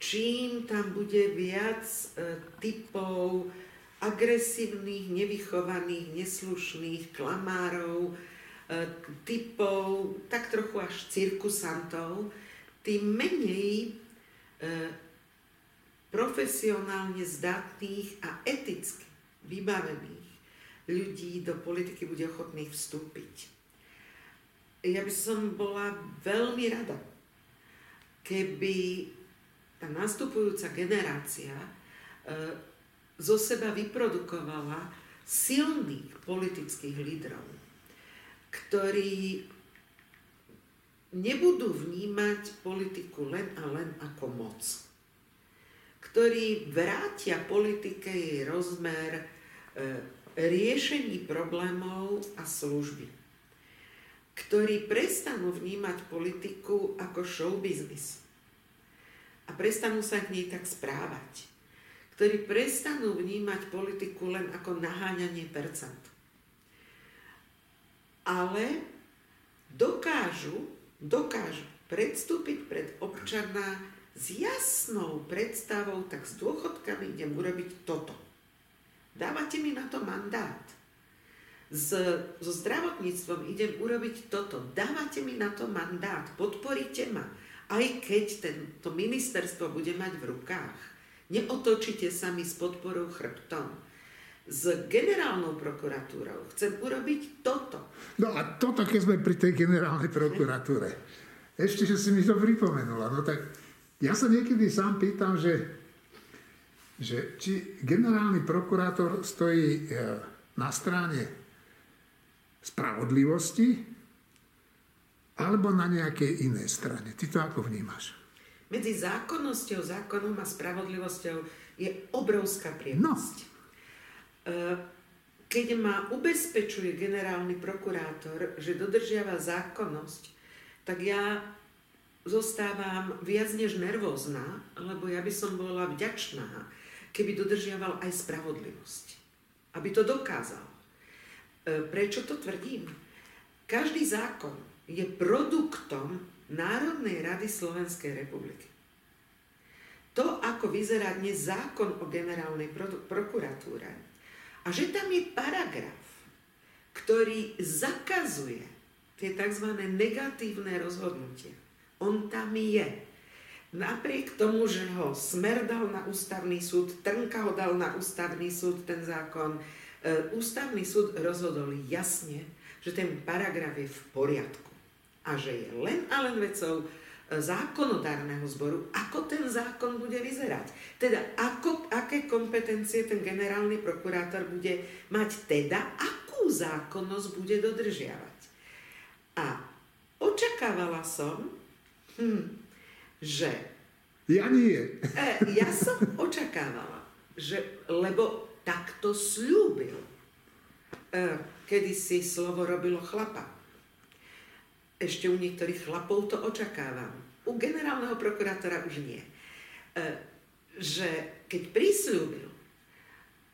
čím tam bude viac e, typov agresívnych, nevychovaných, neslušných klamárov, e, typov tak trochu až cirkusantov, tým menej e, profesionálne zdatných a eticky vybavených ľudí do politiky bude ochotných vstúpiť. Ja by som bola veľmi rada, keby tá nastupujúca generácia e, zo seba vyprodukovala silných politických lídrov, ktorí nebudú vnímať politiku len a len ako moc, ktorí vrátia politike jej rozmer e, riešení problémov a služby, ktorí prestanú vnímať politiku ako show a prestanú sa k nej tak správať, ktorí prestanú vnímať politiku len ako naháňanie percent. Ale dokážu, dokážu predstúpiť pred občana s jasnou predstavou, tak s dôchodkami idem urobiť toto. Dávate mi na to mandát. S, so zdravotníctvom idem urobiť toto. Dávate mi na to mandát. Podporíte ma aj keď ten, to ministerstvo bude mať v rukách, neotočite sa mi s podporou chrbtom. S generálnou prokuratúrou chcem urobiť toto. No a toto, keď sme pri tej generálnej prokuratúre. Ešte, že si mi to pripomenula. No tak ja sa niekedy sám pýtam, že, že či generálny prokurátor stojí e, na strane spravodlivosti alebo na nejakej inej strane. Ty to ako vnímaš? Medzi zákonnosťou, zákonom a spravodlivosťou je obrovská priepasť. No. Keď ma ubezpečuje generálny prokurátor, že dodržiava zákonnosť, tak ja zostávam viac než nervózna, lebo ja by som bola vďačná, keby dodržiaval aj spravodlivosť. Aby to dokázal. E, prečo to tvrdím? Každý zákon je produktom Národnej rady Slovenskej republiky. To, ako vyzerá dnes zákon o generálnej prokuratúre, a že tam je paragraf, ktorý zakazuje tie tzv. negatívne rozhodnutia on tam je. Napriek tomu, že ho Smer dal na ústavný súd, Trnka ho dal na ústavný súd, ten zákon, e, ústavný súd rozhodol jasne, že ten paragraf je v poriadku a že je len a len vecou e, zákonodárneho zboru, ako ten zákon bude vyzerať. Teda, ako, aké kompetencie ten generálny prokurátor bude mať, teda akú zákonnosť bude dodržiavať. A očakávala som, hm, že... Ja nie. E, ja som očakávala, že, lebo takto slúbil. E, kedy si slovo robilo chlapa. Ešte u niektorých chlapov to očakávam. U generálneho prokurátora už nie. E, že keď prislúbil,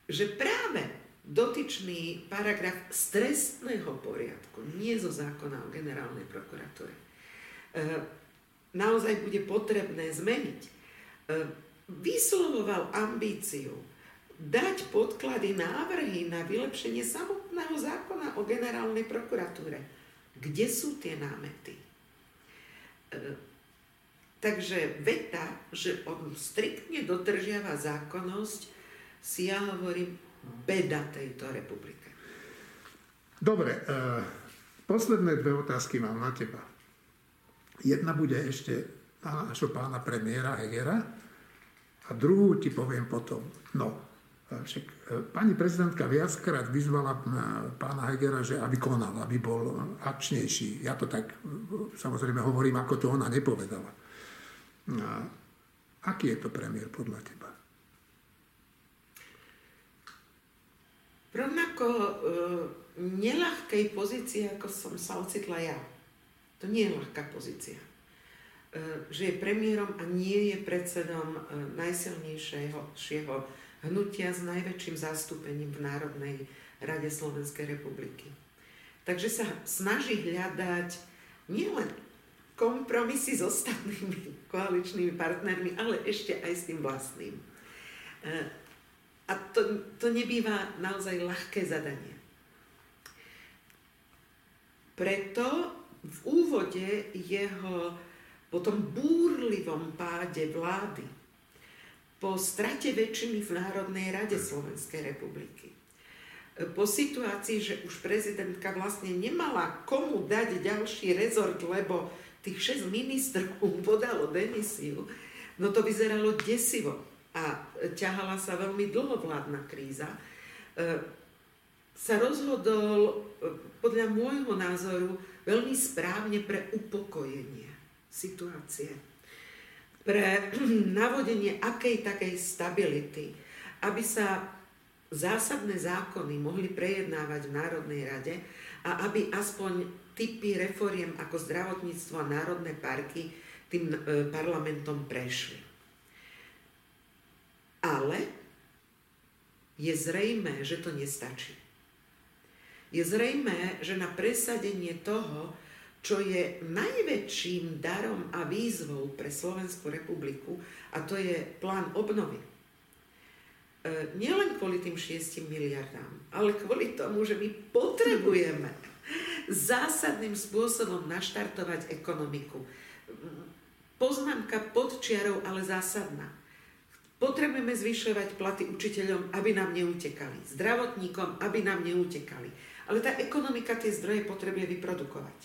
že práve dotyčný paragraf z trestného poriadku, nie zo zákona o generálnej prokuratúre, naozaj bude potrebné zmeniť, e, vyslovoval ambíciu dať podklady, návrhy na vylepšenie samotného zákona o generálnej prokuratúre. Kde sú tie námety? E, takže veta, že on striktne dodržiava zákonnosť, si ja hovorím beda tejto republike. Dobre, e, posledné dve otázky mám na teba. Jedna bude ešte na našho pána premiéra Hegera a druhú ti poviem potom. No, však e, pani prezidentka viackrát vyzvala pána Hegera, že aby konal, aby bol akčnejší. Ja to tak samozrejme hovorím, ako to ona nepovedala. A aký je to premiér podľa teba? Rovnako e, nelahkej pozícii, ako som sa ocitla ja. To nie je ľahká pozícia. E, že je premiérom a nie je predsedom e, najsilnejšieho hnutia s najväčším zastúpením v Národnej rade Slovenskej republiky. Takže sa snaží hľadať nielen kompromisy s ostatnými koaličnými partnermi, ale ešte aj s tým vlastným. E, a to, to nebýva naozaj ľahké zadanie. Preto v úvode jeho po tom búrlivom páde vlády, po strate väčšiny v Národnej rade Slovenskej republiky, po situácii, že už prezidentka vlastne nemala komu dať ďalší rezort, lebo tých 6 ministrov podalo demisiu, no to vyzeralo desivo a ťahala sa veľmi dlho vládna kríza, e, sa rozhodol e, podľa môjho názoru veľmi správne pre upokojenie situácie, pre navodenie akej takej stability, aby sa zásadné zákony mohli prejednávať v Národnej rade a aby aspoň typy reforiem ako zdravotníctvo a národné parky tým e, parlamentom prešli. Ale je zrejme, že to nestačí je zrejmé, že na presadenie toho, čo je najväčším darom a výzvou pre Slovenskú republiku, a to je plán obnovy. E, nielen kvôli tým 6 miliardám, ale kvôli tomu, že my potrebujeme zásadným spôsobom naštartovať ekonomiku. Poznámka pod čiarou, ale zásadná. Potrebujeme zvyšovať platy učiteľom, aby nám neutekali. Zdravotníkom, aby nám neutekali ale tá ekonomika tie zdroje potrebuje vyprodukovať.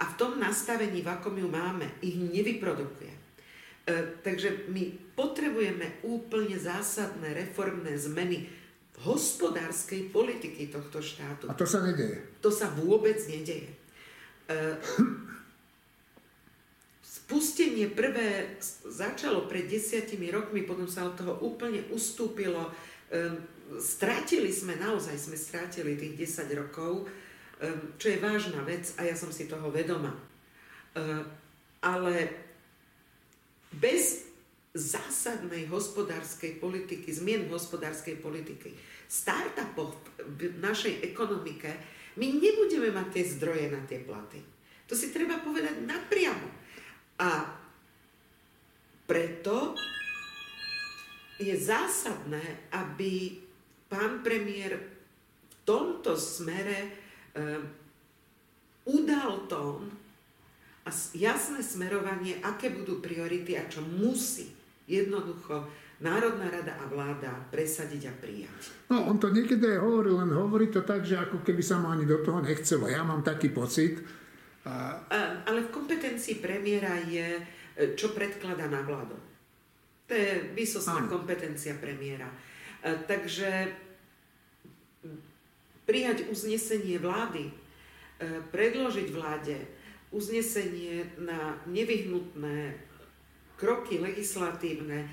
A v tom nastavení, v akom ju máme, ich nevyprodukuje. E, takže my potrebujeme úplne zásadné reformné zmeny hospodárskej politiky tohto štátu. A to sa nedeje. To sa vôbec nedeje. E, spustenie prvé začalo pred desiatimi rokmi, potom sa od toho úplne ustúpilo. Um, strátili sme, naozaj sme strátili tých 10 rokov, um, čo je vážna vec a ja som si toho vedoma. Uh, ale bez zásadnej hospodárskej politiky, zmien v hospodárskej politiky, startupov v našej ekonomike, my nebudeme mať tie zdroje na tie platy. To si treba povedať napriamo. A preto je zásadné, aby pán premiér v tomto smere um, udal tón a jasné smerovanie, aké budú priority a čo musí jednoducho Národná rada a vláda presadiť a prijať. No, on to niekedy aj hovorí, len hovorí to tak, že ako keby sa mu ani do toho nechcelo. Ja mám taký pocit, a... Ale v kompetencii premiéra je, e, čo predkladá na vládu. To je vysostná kompetencia premiéra. E, takže prijať uznesenie vlády, e, predložiť vláde uznesenie na nevyhnutné kroky legislatívne,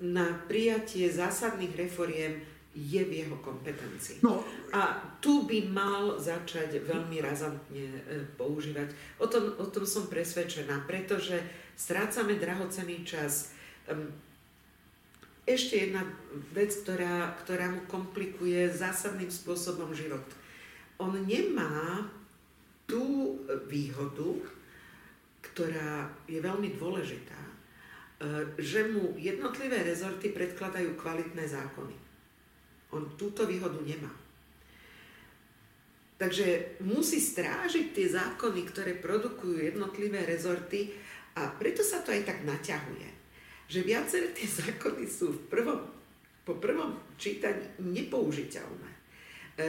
na prijatie zásadných reforiem je v jeho kompetencii. No. A tu by mal začať veľmi razantne e, používať. O tom, o tom som presvedčená, pretože strácame drahocený čas. Ešte jedna vec, ktorá, ktorá mu komplikuje zásadným spôsobom život. On nemá tú výhodu, ktorá je veľmi dôležitá, e, že mu jednotlivé rezorty predkladajú kvalitné zákony. On túto výhodu nemá. Takže musí strážiť tie zákony, ktoré produkujú jednotlivé rezorty a preto sa to aj tak naťahuje. Že viaceré tie zákony sú v prvom, po prvom čítaní nepoužiteľné. E,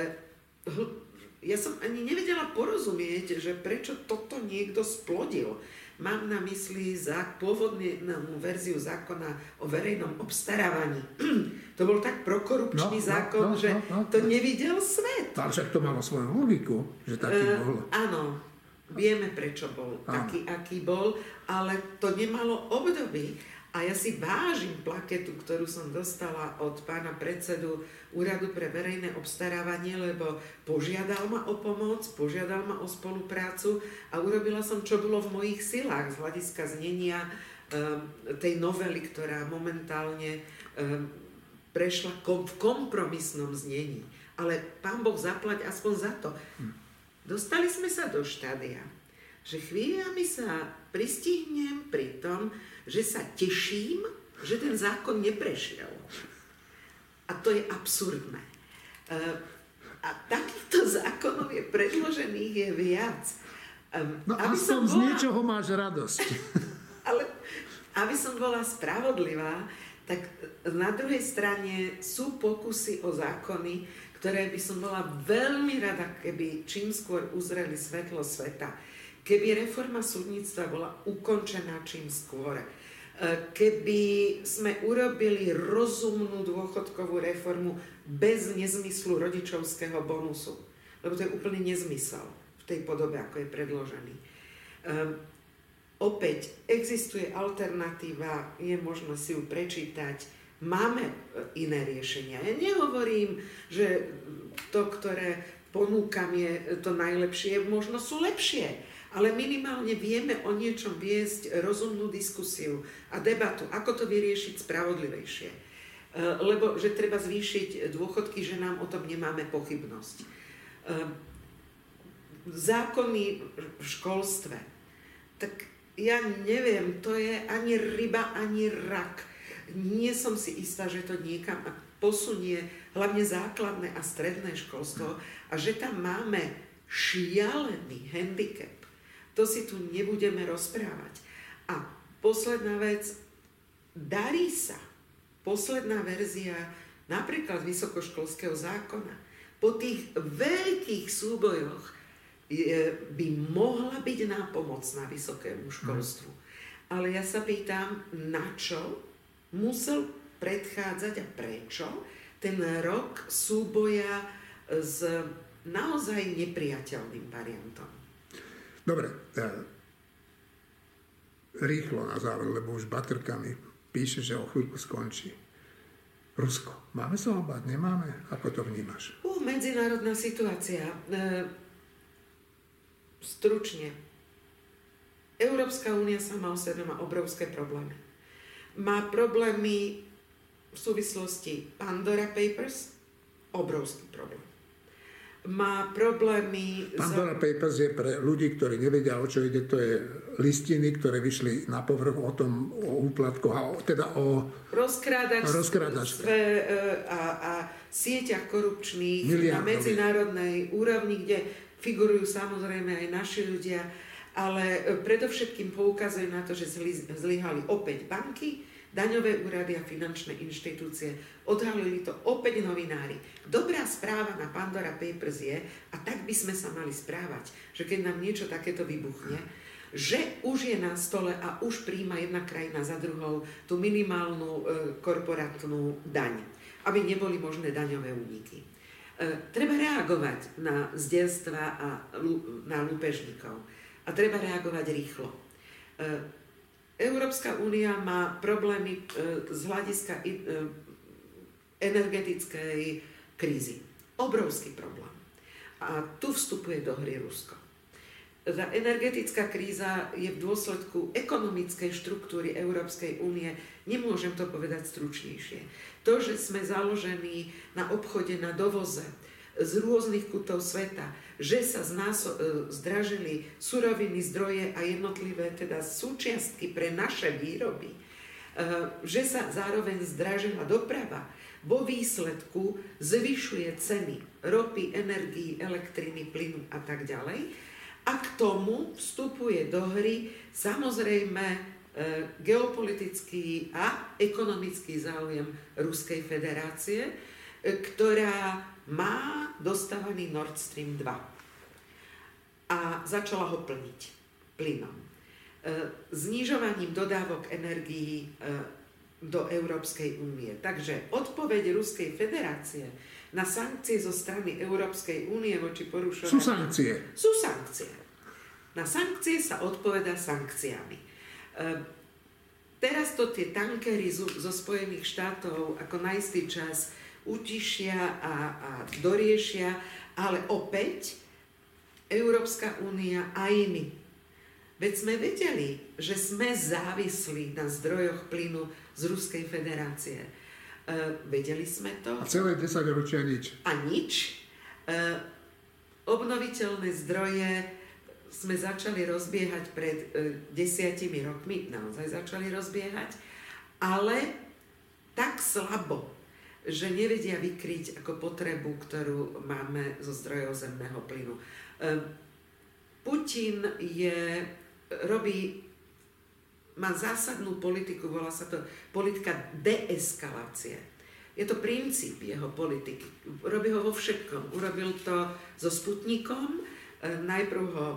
ja som ani nevedela porozumieť, že prečo toto niekto splodil. Mám na mysli za pôvodnú verziu zákona o verejnom obstarávaní. to bol tak prokorupčný no, no zákon, no, no, že no, no, to nevidel svet. Ale však to malo svoju logiku, že taký uh, bol. Áno, vieme prečo bol áno. taký, aký bol, ale to nemalo období. A ja si vážim plaketu, ktorú som dostala od pána predsedu Úradu pre verejné obstarávanie, lebo požiadal ma o pomoc, požiadal ma o spoluprácu a urobila som, čo bolo v mojich silách z hľadiska znenia um, tej novely, ktorá momentálne um, prešla v kompromisnom znení. Ale pán Boh zaplať aspoň za to. Hm. Dostali sme sa do štádia, že chvíľami sa pristihnem pri tom, že sa teším, že ten zákon neprešiel. A to je absurdné. Eh, a takýchto zákonov je predložených je viac. No aby som bola, z niečoho máš radosť. Ale aby som bola spravodlivá, tak na druhej strane sú pokusy o zákony, ktoré by som bola veľmi rada, keby čím skôr uzreli svetlo sveta. Keby reforma súdnictva bola ukončená čím skôr keby sme urobili rozumnú dôchodkovú reformu bez nezmyslu rodičovského bonusu. Lebo to je úplný nezmysel v tej podobe, ako je predložený. Um, opäť existuje alternatíva, je možno si ju prečítať, máme e, iné riešenia. Ja nehovorím, že to, ktoré ponúkam, je to najlepšie, možno sú lepšie ale minimálne vieme o niečom viesť rozumnú diskusiu a debatu, ako to vyriešiť spravodlivejšie. E, lebo že treba zvýšiť dôchodky, že nám o tom nemáme pochybnosť. E, zákony v školstve. Tak ja neviem, to je ani ryba, ani rak. Nie som si istá, že to niekam posunie hlavne základné a stredné školstvo a že tam máme šialený handicap to si tu nebudeme rozprávať. A posledná vec, darí sa. Posledná verzia napríklad vysokoškolského zákona. Po tých veľkých súbojoch by mohla byť nápomocná vysokému školstvu. Mm. Ale ja sa pýtam, na čo musel predchádzať a prečo ten rok súboja s naozaj nepriateľným variantom. Dobre. rýchlo na záver, lebo už baterkami píše, že o chvíľku skončí. Rusko. Máme sa obať? Nemáme? Ako to vnímaš? Uh, medzinárodná situácia. E, stručne. Európska únia sama o sebe má obrovské problémy. Má problémy v súvislosti Pandora Papers, obrovský problém má problémy... Pandora za... Papers je pre ľudí, ktorí nevedia, o čo ide, to je listiny, ktoré vyšli na povrch o tom, o úplatkoch, a o, teda o rozkrádačstve e, a, a sieťach korupčných Miliardový. na medzinárodnej úrovni, kde figurujú samozrejme aj naši ľudia, ale e, predovšetkým poukazujú na to, že zlyhali opäť banky, daňové úrady a finančné inštitúcie. Odhalili to opäť novinári. Dobrá správa na Pandora Papers je, a tak by sme sa mali správať, že keď nám niečo takéto vybuchne, že už je na stole a už príjma jedna krajina za druhou tú minimálnu e, korporátnu daň, aby neboli možné daňové úniky. E, treba reagovať na zdelstva a na lúpežníkov. A treba reagovať rýchlo. E, Európska únia má problémy e, z hľadiska e, energetickej krízy. Obrovský problém. A tu vstupuje do hry Rusko. Tá energetická kríza je v dôsledku ekonomickej štruktúry Európskej únie, nemôžem to povedať stručnejšie. To, že sme založení na obchode, na dovoze, z rôznych kutov sveta, že sa znáso, e, zdražili suroviny, zdroje a jednotlivé teda súčiastky pre naše výroby, e, že sa zároveň zdražila doprava, vo výsledku zvyšuje ceny ropy, energii, elektriny, plynu a tak ďalej. A k tomu vstupuje do hry samozrejme e, geopolitický a ekonomický záujem Ruskej federácie, ktorá má dostávaný Nord Stream 2 a začala ho plniť plynom. E, znižovaním dodávok energií e, do Európskej únie. Takže odpoveď Ruskej federácie na sankcie zo strany Európskej únie voči porušovaniu... Sú sankcie. Sú sankcie. Na sankcie sa odpoveda sankciami. E, teraz to tie tankery zo Spojených štátov ako na istý čas utišia a, a doriešia, ale opäť Európska únia aj my. Veď sme vedeli, že sme závislí na zdrojoch plynu z Ruskej federácie. E, vedeli sme to. A celé 10 ročia nič. A nič. E, obnoviteľné zdroje sme začali rozbiehať pred e, desiatimi rokmi, naozaj začali rozbiehať, ale tak slabo, že nevedia vykryť ako potrebu, ktorú máme zo zdrojov zemného plynu. Ehm, Putin je, robí, má zásadnú politiku, volá sa to politika deeskalácie. Je to princíp jeho politiky. Robí ho vo všetkom. Urobil to so Sputnikom, ehm, najprv ho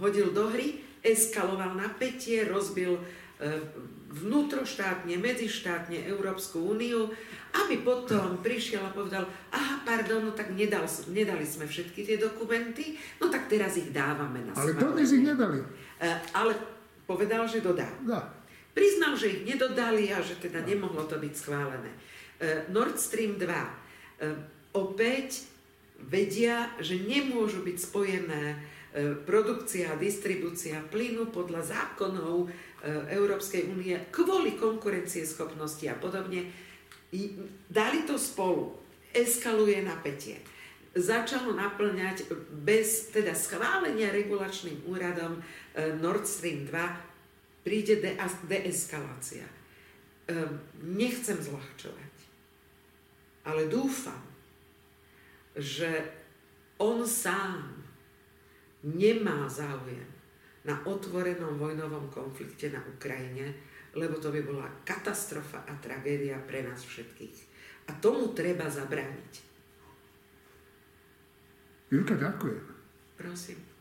hodil do hry, eskaloval napätie, rozbil ehm, vnútroštátne, medzištátne Európsku úniu aby potom prišiel a povedal, aha, pardon, no tak nedal, nedali sme všetky tie dokumenty, no tak teraz ich dávame na Ale dodnes ich nedali. Uh, ale povedal, že dodá. Da. Priznal, že ich nedodali a že teda da. nemohlo to byť schválené. Uh, Nord Stream 2. Uh, e, opäť vedia, že nemôžu byť spojené produkcia a distribúcia plynu podľa zákonov Európskej únie kvôli konkurencieschopnosti a podobne dali to spolu, eskaluje napätie. Začalo naplňať bez teda schválenia regulačným úradom e, Nord Stream 2 príde de- deeskalácia. E, nechcem zľahčovať, ale dúfam, že on sám nemá záujem na otvorenom vojnovom konflikte na Ukrajine, lebo to by bola katastrofa a tragédia pre nás všetkých. A tomu treba zabrániť. Julka, ďakujem. Prosím.